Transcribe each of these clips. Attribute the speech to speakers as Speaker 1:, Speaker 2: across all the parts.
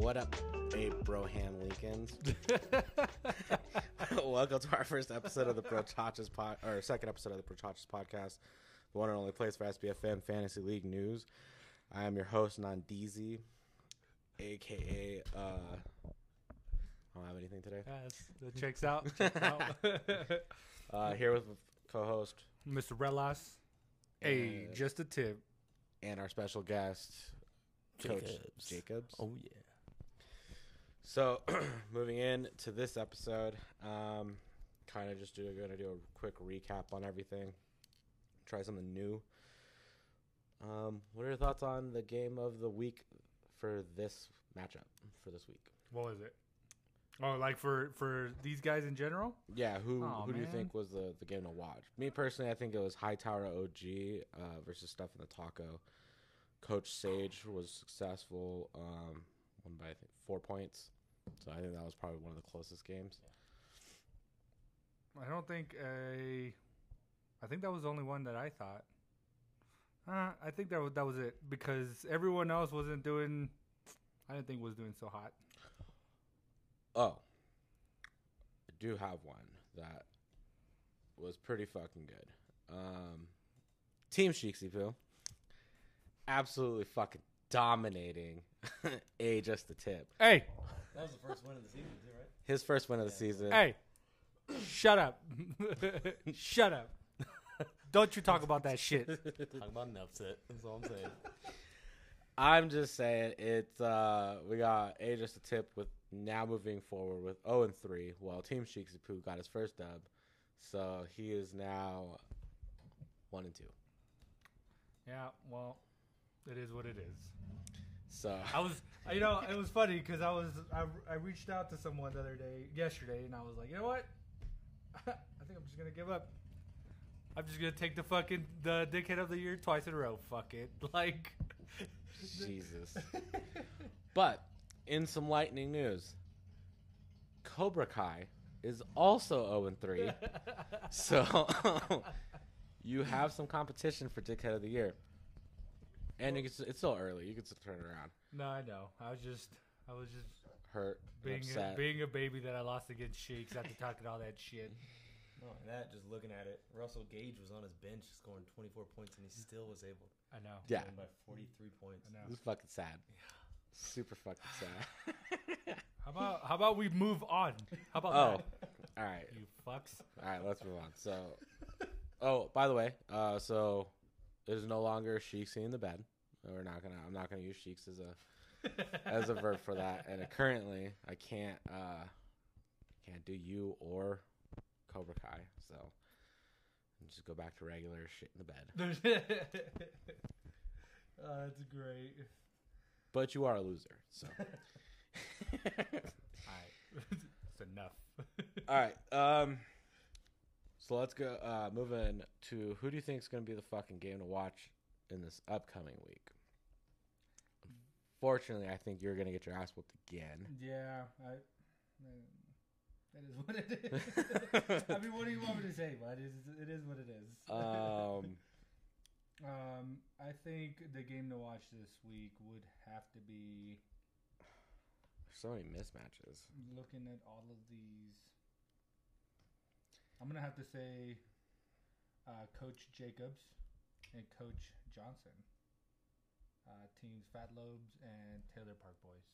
Speaker 1: What up, hey Broham Lincolns? Welcome to our first episode of the Brochachas pod, or second episode of the Brochachas podcast, the one and only place for SBFM Fantasy League news. I am your host, Nandizi, aka. Uh, I don't have anything today.
Speaker 2: Yes, that checks out. Checks out.
Speaker 1: Uh, here with co-host
Speaker 2: Mr. Ruelas. Hey,
Speaker 1: Uh,
Speaker 2: just a tip.
Speaker 1: and our special guest, Coach
Speaker 3: Jacobs.
Speaker 1: Jacobs.
Speaker 3: Oh yeah.
Speaker 1: So, moving in to this episode, um, kind of just do to do a quick recap on everything. Try something new. Um, what are your thoughts on the game of the week for this matchup for this week?
Speaker 2: What was it? Oh, like for for these guys in general?
Speaker 1: Yeah, who
Speaker 2: Aw,
Speaker 1: who do you think was the, the game to watch? Me personally, I think it was Hightower OG uh, versus Stefan the Taco. Coach Sage was successful, um, won by I think four points. So I think that was probably one of the closest games.
Speaker 2: I don't think a. I think that was the only one that I thought. Uh, I think that was, that was it because everyone else wasn't doing. I didn't think was doing so hot.
Speaker 1: Oh, I do have one that was pretty fucking good. Um, Team Sheeksy Poo, absolutely fucking dominating. a just the tip.
Speaker 2: Hey,
Speaker 3: That was the first win of the season, too, right?
Speaker 1: His first win of the season.
Speaker 2: hey, shut up, shut up! Don't you talk about that shit.
Speaker 3: Talk about an upset. That's all I'm saying.
Speaker 1: I'm just saying it's uh we got a just a tip with now moving forward with 0 and 3. Well, Team Sheeksy Poo got his first dub, so he is now one and two.
Speaker 2: Yeah, well, it is what it is.
Speaker 1: So
Speaker 2: I was, you know, it was funny because I was, I, I reached out to someone the other day, yesterday, and I was like, you know what? I think I'm just gonna give up. I'm just gonna take the fucking the dickhead of the year twice in a row. Fuck it, like.
Speaker 1: Jesus. But in some lightning news, Cobra Kai is also 0 and 3. So you have some competition for Dickhead of the Year. And you can, it's still early. You can still turn it around.
Speaker 2: no, I know. I was just, I was just
Speaker 1: Hurt,
Speaker 2: being
Speaker 1: upset.
Speaker 2: a, being a baby that I lost against Sheiks after talking all that shit.
Speaker 3: Not only that, just looking at it, Russell Gage was on his bench scoring 24 points, and he still was able
Speaker 2: I know.
Speaker 1: yeah,
Speaker 3: win by 43 points.
Speaker 2: I know.
Speaker 1: this is fucking sad. Super fucking sad.
Speaker 2: How about how about we move on? How about
Speaker 1: oh,
Speaker 2: that?
Speaker 1: all right.
Speaker 2: You fucks.
Speaker 1: All right, let's move on. So, oh, by the way, uh, so is no longer Sheiksy in the bed. We're not gonna. I'm not gonna use Sheiks as a as a verb for that. And currently, I can't uh, can't do you or Cobra Kai. So, just go back to regular shit in the bed.
Speaker 2: oh, that's great.
Speaker 1: But you are a loser. So,
Speaker 2: Alright. it's enough.
Speaker 1: all right. Um, so let's go. Uh, moving to who do you think is gonna be the fucking game to watch in this upcoming week? Fortunately, I think you're gonna get your ass whooped again.
Speaker 2: Yeah, I. That is what it is. I mean, what do you want me to say? But it is, it is what it is.
Speaker 1: Um,
Speaker 2: um, I think the game to watch this week would have to be
Speaker 1: so many mismatches.
Speaker 2: looking at all of these. I'm gonna have to say, uh, Coach Jacobs and Coach Johnson. Uh, teams Fat Lobes and Taylor Park Boys.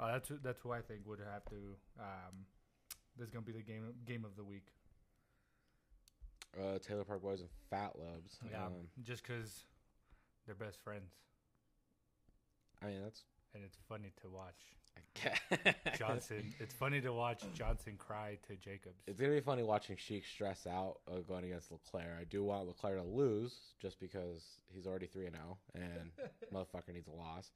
Speaker 2: Uh, that's who, that's who I think would have to. Um, this is gonna be the game game of the week.
Speaker 1: Uh, Taylor Park Boys and Fat Lobs.
Speaker 2: Yeah,
Speaker 1: Um,
Speaker 2: just because they're best friends,
Speaker 1: I mean, that's
Speaker 2: and it's funny to watch Johnson. it's funny to watch Johnson cry to Jacobs.
Speaker 1: It's gonna be funny watching Sheik stress out uh, going against Leclerc. I do want Leclerc to lose just because he's already three and zero, and motherfucker needs a loss.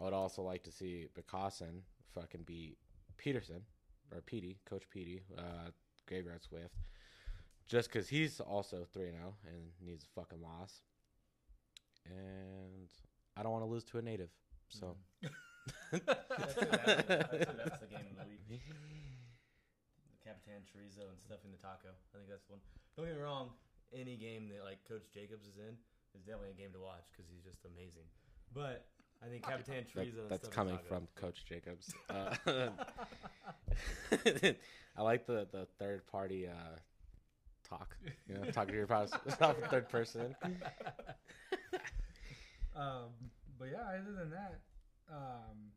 Speaker 1: I would also like to see Bicasson fucking beat Peterson or Petey, Coach Petey, uh, Graveyard Swift, just because he's also three and zero and needs a fucking loss. And I don't want to lose to a native, so.
Speaker 3: That's, it, that's, it, that's, that's the game of the week. The Capitan Chorizo and stuffing the taco. I think that's one. Don't get me wrong. Any game that like Coach Jacobs is in is definitely a game to watch because he's just amazing. But I think Capitan
Speaker 1: That-
Speaker 3: Chorizo. and
Speaker 1: that's
Speaker 3: stuffing
Speaker 1: coming
Speaker 3: taco.
Speaker 1: from Coach Jacobs. Uh, I like the, the third party uh, talk. You know, talking to your pos- third person.
Speaker 2: Um, but yeah, other than that, um,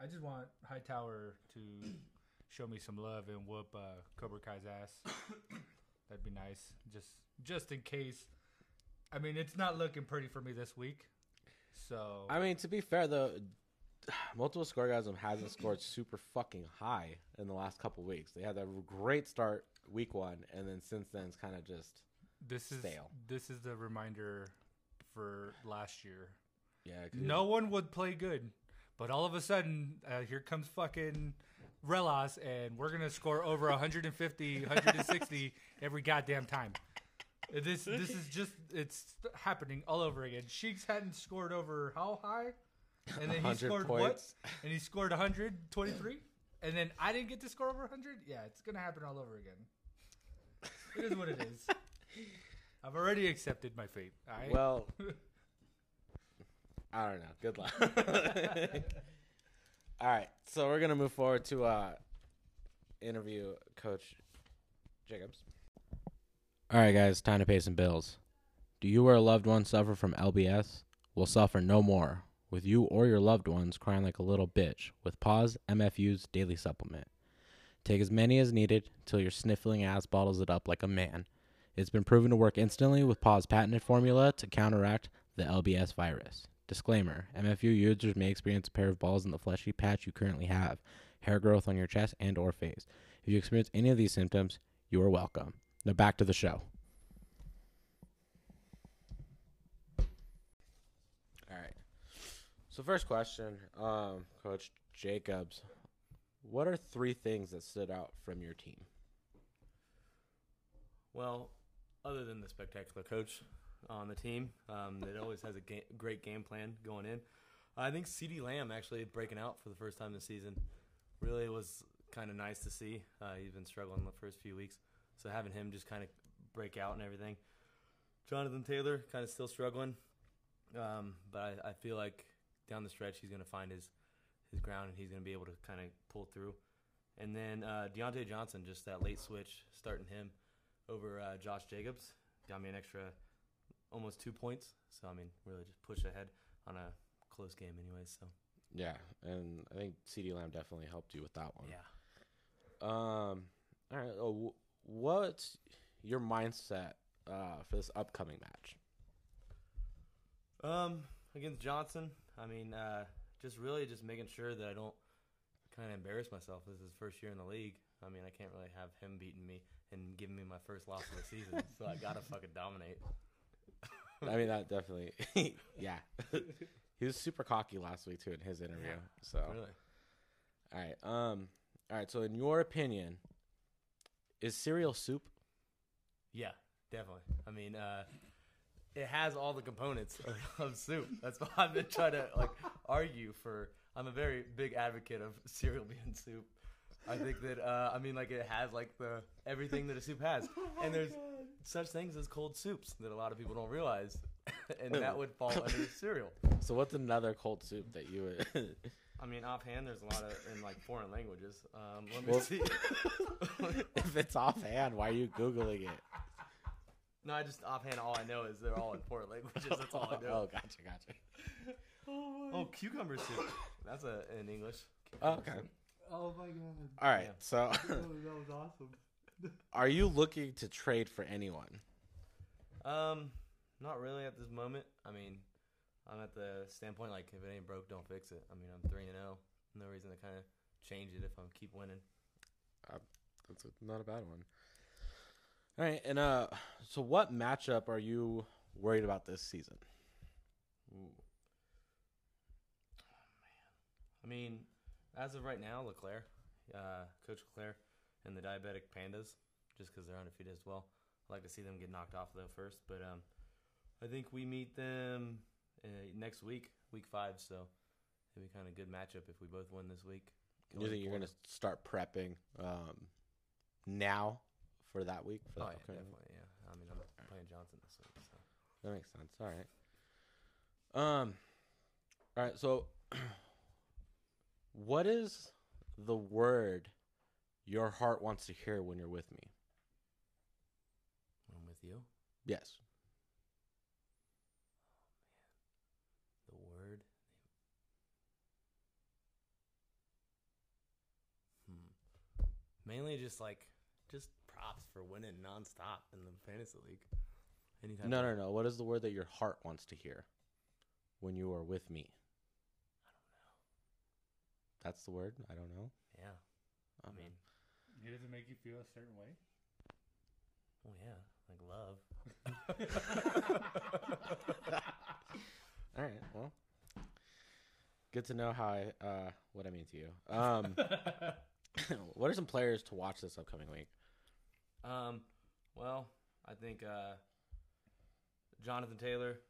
Speaker 2: I just want Hightower to show me some love and whoop uh, Cobra Kai's ass. That'd be nice. Just just in case. I mean, it's not looking pretty for me this week. So
Speaker 1: I mean, to be fair though, multiple scoregasm hasn't scored super fucking high in the last couple weeks. They had a great start week one, and then since then it's kind of just
Speaker 2: this is
Speaker 1: stale.
Speaker 2: this is the reminder for last year.
Speaker 1: Yeah.
Speaker 2: No one would play good, but all of a sudden, uh, here comes fucking Ruelas, and we're gonna score over 150, 160 every goddamn time. Uh, This this is just it's happening all over again. Sheiks hadn't scored over how high, and then he scored
Speaker 1: points.
Speaker 2: what? And he scored 123, and then I didn't get to score over 100. Yeah, it's gonna happen all over again. It is what it is. I've already accepted my fate. all right?
Speaker 1: Well, I don't know. Good luck. All right, so we're gonna move forward to uh, interview Coach Jacobs. All right, guys, time to pay some bills. Do you or a loved one suffer from LBS? We'll suffer no more with you or your loved ones crying like a little bitch with Pause MFU's daily supplement. Take as many as needed till your sniffling ass bottles it up like a man. It's been proven to work instantly with Pause patented formula to counteract the LBS virus. Disclaimer MFU users may experience a pair of balls in the fleshy patch you currently have, hair growth on your chest and or face. If you experience any of these symptoms, you are welcome. Now back to the show. All right. So first question, um, Coach Jacobs, what are three things that stood out from your team?
Speaker 3: Well, other than the spectacular coach on the team um, that always has a ga- great game plan going in, I think CeeDee Lamb actually breaking out for the first time this season really was kind of nice to see. Uh, he's been struggling the first few weeks, so having him just kind of break out and everything. Jonathan Taylor kind of still struggling, um, but I, I feel like down the stretch he's going to find his his ground and he's going to be able to kind of pull through. And then uh, Diontae Johnson, just that late switch, starting him over uh, Josh Jacobs, got me an extra almost two points. So I mean, really just push ahead on a close game, anyways. So
Speaker 1: Yeah, and I think CeeDee Lamb definitely helped you with that one.
Speaker 3: yeah.
Speaker 1: Um. All right. Oh, wh- what's your mindset uh, for this upcoming match?
Speaker 3: Um, against Johnson, I mean, uh, just really just making sure that I don't kind of embarrass myself. This is his first year in the league. I mean, I can't really have him beating me and giving me my first loss of the season. so I gotta fucking dominate.
Speaker 1: I mean, that definitely. yeah. he was super cocky last week too in his interview.
Speaker 3: Yeah.
Speaker 1: So.
Speaker 3: Really.
Speaker 1: All right. Um. All right. So, in your opinion, is cereal soup?
Speaker 3: Yeah, definitely. I mean, uh, it has all the components of, of soup. That's why I've been trying to like argue for. I'm a very big advocate of cereal being soup. I think that uh, I mean like it has like the everything that a soup has, and there's such things as cold soups that a lot of people don't realize, and that would fall under cereal.
Speaker 1: So, what's another cold soup that you would?
Speaker 3: I mean, offhand, there's a lot of in like foreign languages. Um, let me
Speaker 1: Well-
Speaker 3: see.
Speaker 1: if it's offhand, why are you googling it?
Speaker 3: no, I just offhand all I know is they're all in foreign languages. That's all I know.
Speaker 1: Oh, gotcha, gotcha.
Speaker 3: Oh, cucumber soup. That's a in English.
Speaker 1: Oh, okay.
Speaker 2: oh my god,
Speaker 1: All right.
Speaker 3: Yeah.
Speaker 1: So,
Speaker 2: that was awesome.
Speaker 1: Are you looking to trade for anyone?
Speaker 3: Um, not really at this moment. I mean, I'm at the standpoint like if it ain't broke, don't fix it. I mean, I'm three and zero. No reason to kind of change it if I'm keep winning.
Speaker 1: That's a, not a bad one. All right, and uh, so what matchup are you worried about this season?
Speaker 3: Ooh. I mean, as of right now, Leclerc, uh, Coach Leclerc, and the Diabetic Pandas, just because they're undefeated as well. I like to see them get knocked off though first, but um, I think we meet them uh, next week, week five. So it'd be kind of good matchup if we both win this week.
Speaker 1: Do
Speaker 3: You
Speaker 1: think you're gonna start prepping um, now for that week? For
Speaker 3: Oh
Speaker 1: that
Speaker 3: yeah, definitely. Yeah, I mean I'm playing Johnson this week. So.
Speaker 1: That makes sense. All right. Um, All right. So, what is the word your heart wants to hear when you're with me?
Speaker 3: I'm with you.
Speaker 1: Yes.
Speaker 3: The word. Hmm. Mainly just like just props for winning nonstop in the fantasy league. Anytime.
Speaker 1: No, no, no. What is the word that your heart wants to hear when you are with me? I don't know. That's the word. I don't know.
Speaker 3: Yeah. I mean,
Speaker 2: It doesn't make you feel a certain way.
Speaker 3: oh yeah, like love.
Speaker 1: All right. Well, good to know how I uh, what I mean to you. Um, what are some players to watch this upcoming week?
Speaker 3: Um, well, I think uh, Jonathan Taylor,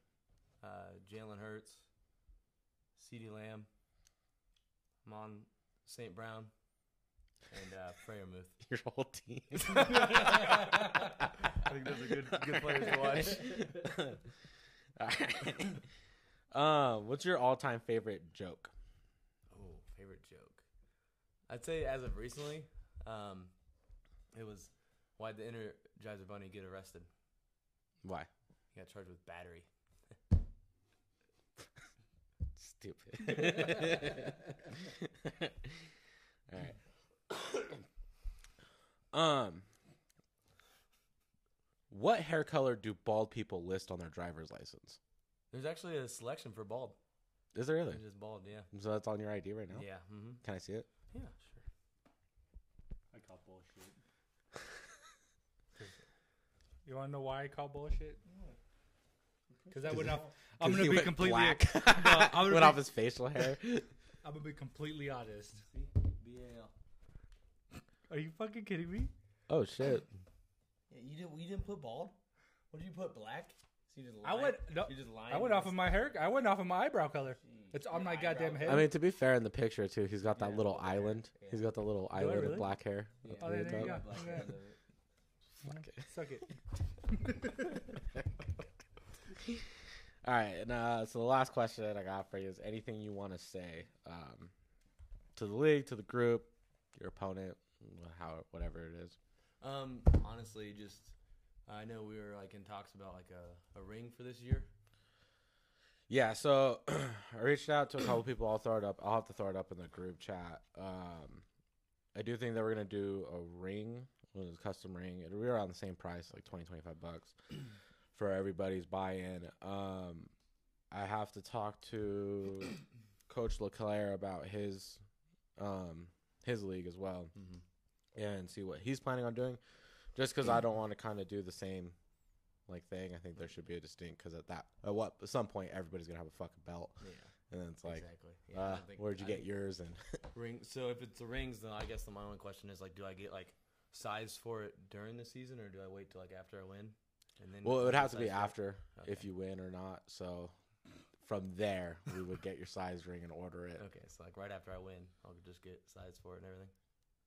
Speaker 3: uh, Jalen Hurts, CeeDee Lamb, Mon St. Brown, and uh, Freiermuth.
Speaker 1: Your whole team.
Speaker 3: I think those are good good players to watch.
Speaker 1: All right. Um, what's your all-time favorite joke?
Speaker 3: Oh, favorite joke. I'd say as of recently, um, it was why'd the Energizer Bunny get arrested?
Speaker 1: Why?
Speaker 3: He got charged with battery.
Speaker 1: Stupid. All right. um, what hair color do bald people list on their driver's license?
Speaker 3: There's actually a selection for bald.
Speaker 1: Is there really?
Speaker 3: It's just bald, yeah.
Speaker 1: So that's on your ID right now.
Speaker 3: Yeah. Mm-hmm.
Speaker 1: Can I see it?
Speaker 3: Yeah, sure.
Speaker 2: I call bullshit. you want to know why I call bullshit? Because I would off. I'm gonna be completely.
Speaker 1: black.
Speaker 2: I'm gonna
Speaker 1: went
Speaker 2: be-
Speaker 1: off his facial hair.
Speaker 2: I'm gonna be completely honest.
Speaker 3: See? BAL.
Speaker 2: Are you fucking kidding me?
Speaker 1: Oh shit!
Speaker 3: Yeah, you didn't. You didn't put bald. What did you put? Black. So you just
Speaker 2: I went. No,
Speaker 3: You just lying.
Speaker 2: I went off of my hair. I went off of my eyebrow color. It's on my goddamn head.
Speaker 1: I mean, to be fair, in the picture too, he's got that
Speaker 3: Yeah,
Speaker 1: little island.
Speaker 3: Yeah.
Speaker 1: He's got the little
Speaker 2: I
Speaker 1: island
Speaker 2: really?
Speaker 1: of black hair.
Speaker 3: Yeah.
Speaker 1: up
Speaker 2: Oh,
Speaker 1: near
Speaker 2: there you go.
Speaker 3: Black
Speaker 2: Yeah.
Speaker 3: ends of it.
Speaker 1: Fuck it.
Speaker 2: Suck it.
Speaker 1: All right, and uh, so the last question that I got for you is anything you want to say um, to the league, to the group, your opponent, how whatever it is.
Speaker 3: Um, honestly, just I know we were like in talks about like a, a ring for this year.
Speaker 1: Yeah, so I reached out to a couple people. I'll throw it up. I'll have to throw it up in the group chat. Um, I do think that we're gonna do a ring, a custom ring. It'll be around the same price, like 20, 25 bucks for everybody's buy-in. Um, I have to talk to Coach Leclaire about his um, his league as well
Speaker 3: Mm-hmm.
Speaker 1: And see what he's planning on doing. Just because I don't want to kind of do the same like thing. I think there should be a distinct because at that at what at some point everybody's gonna have a fucking belt,
Speaker 3: Yeah,
Speaker 1: and then it's like,
Speaker 3: exactly. Yeah,
Speaker 1: uh,
Speaker 3: think-
Speaker 1: where'd you
Speaker 3: I
Speaker 1: get yours? And
Speaker 3: ring? So if it's the rings, then I guess the my only question is like, do I get like size for it during the season, or do I wait till like after I win? And then
Speaker 1: well, it would have to be
Speaker 3: size for it?
Speaker 1: after if you win or not. So from there, we would get your size ring and order it
Speaker 3: Okay, so like right after I win, I'll just get size for it and everything.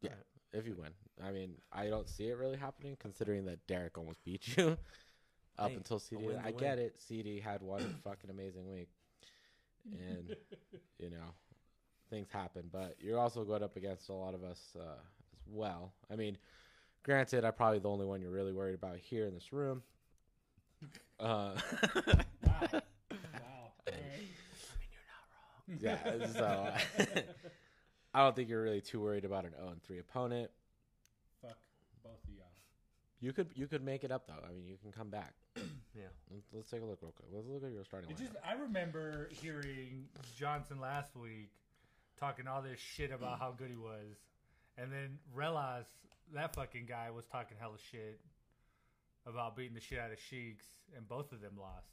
Speaker 1: Yeah.
Speaker 3: Alright.
Speaker 1: if you win. I mean, I don't see it really happening considering that Derek almost beat you up
Speaker 3: Hey,
Speaker 1: until CeeDee.
Speaker 3: win's a
Speaker 1: I
Speaker 3: win.
Speaker 1: get it. CeeDee had one fucking amazing week, and you know things happen. But you're also going up against a lot of us uh, as well. I mean, granted, I'm probably the only one you're really worried about here in this room. Uh,
Speaker 2: Wow. wow.
Speaker 3: I mean, you're not wrong.
Speaker 1: yeah, so I don't think you're really too worried about an 0 and 3 opponent.
Speaker 2: Fuck both of y'all.
Speaker 1: You could you could make it up though. I mean, you can come back.
Speaker 3: Yeah.
Speaker 1: Let's, let's take a look real quick. Let's look at your starting
Speaker 2: It
Speaker 1: lineup.
Speaker 2: just I remember hearing Johnson last week talking all this shit about how good he was, and then realized that fucking guy was talking hella shit about beating the shit out of Sheiks, and both of them lost.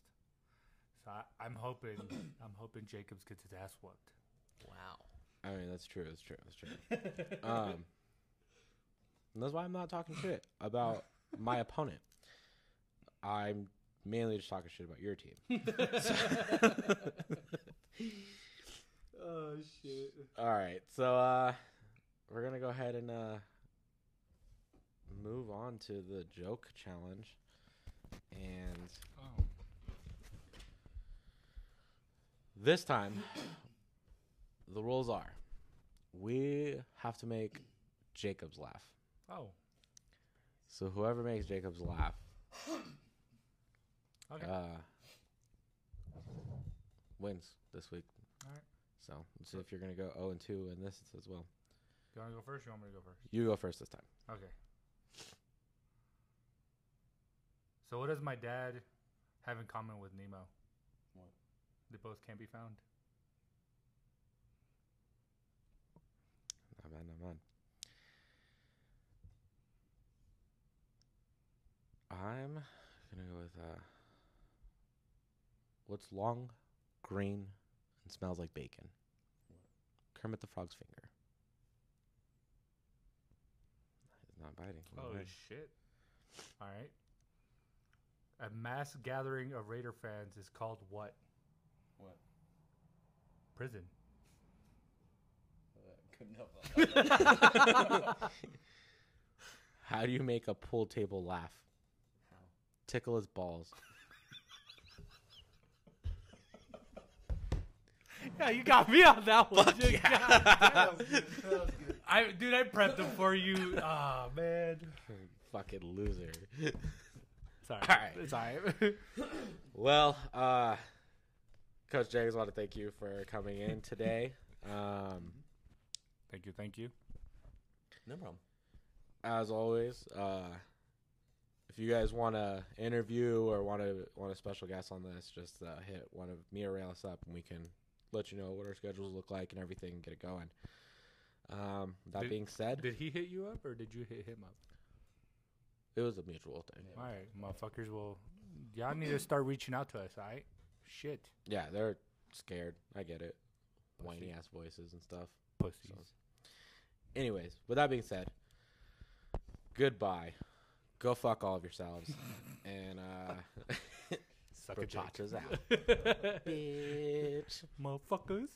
Speaker 2: So I, I'm hoping I'm hoping Jacobs gets his ass whooped.
Speaker 3: Wow.
Speaker 1: I mean, that's true. That's true. That's true. um, that's why I'm not talking shit about my opponent. I'm mainly just talking shit about your team.
Speaker 3: Oh shit.
Speaker 1: All right, so uh, we're gonna go ahead and uh, move on to the joke challenge, and
Speaker 2: Oh.
Speaker 1: This time, the rules are we have to make Jacobs laugh.
Speaker 2: Oh,
Speaker 1: So whoever makes Jacobs laugh,
Speaker 2: okay.
Speaker 1: uh, wins this week.
Speaker 2: Alright.
Speaker 1: So let's see if you're gonna go 0 and 2 in this as well.
Speaker 2: you want to go first? Or you want me to go first?
Speaker 1: You go first this time.
Speaker 2: Okay. So what does my dad have in common with Nemo?
Speaker 3: What?
Speaker 2: They both can't be found.
Speaker 1: Not bad, not. I'm gonna go with uh, what's long, green, and smells like bacon. Kermit the Frog's finger. He's not biting.
Speaker 2: Oh
Speaker 1: ahead.
Speaker 2: shit! All right. A mass gathering of Raider fans is called what?
Speaker 3: What?
Speaker 2: Prison.
Speaker 3: Couldn't help
Speaker 1: How do you make a pool table laugh?
Speaker 3: How?
Speaker 1: Tickle his balls.
Speaker 2: Yeah, you got me on that one.
Speaker 1: Fuck
Speaker 2: dude.
Speaker 1: yeah.
Speaker 2: God damn. I dude, I prepped them for you. Ah man.
Speaker 1: Fucking loser.
Speaker 2: Sorry.
Speaker 1: Alright.
Speaker 2: It's alright.
Speaker 1: Well, uh, Coach Jags, I want to thank you for coming in today. Um,
Speaker 2: thank you, thank you.
Speaker 3: No problem.
Speaker 1: as always, uh, if you guys want to interview or want to want a special guest on this, just uh, hit one of me or Rails up, and we can let you know what our schedules look like and everything, and get it going. Um, that
Speaker 2: Did-
Speaker 1: being said,
Speaker 2: Did he hit you up or did you hit him up?
Speaker 1: it was a mutual thing.
Speaker 3: Yeah.
Speaker 2: All right, motherfuckers. Well, y'all need to start reaching out to us. All right. Shit.
Speaker 1: Yeah, they're scared. I get it.
Speaker 2: Pussy.
Speaker 1: Whiny ass voices and stuff.
Speaker 2: Pussies.
Speaker 1: So, anyways, with that being said, goodbye. Go fuck all of yourselves. and uh
Speaker 2: Suck a dick.
Speaker 1: Brochachas out. Bitch.
Speaker 2: Motherfuckers.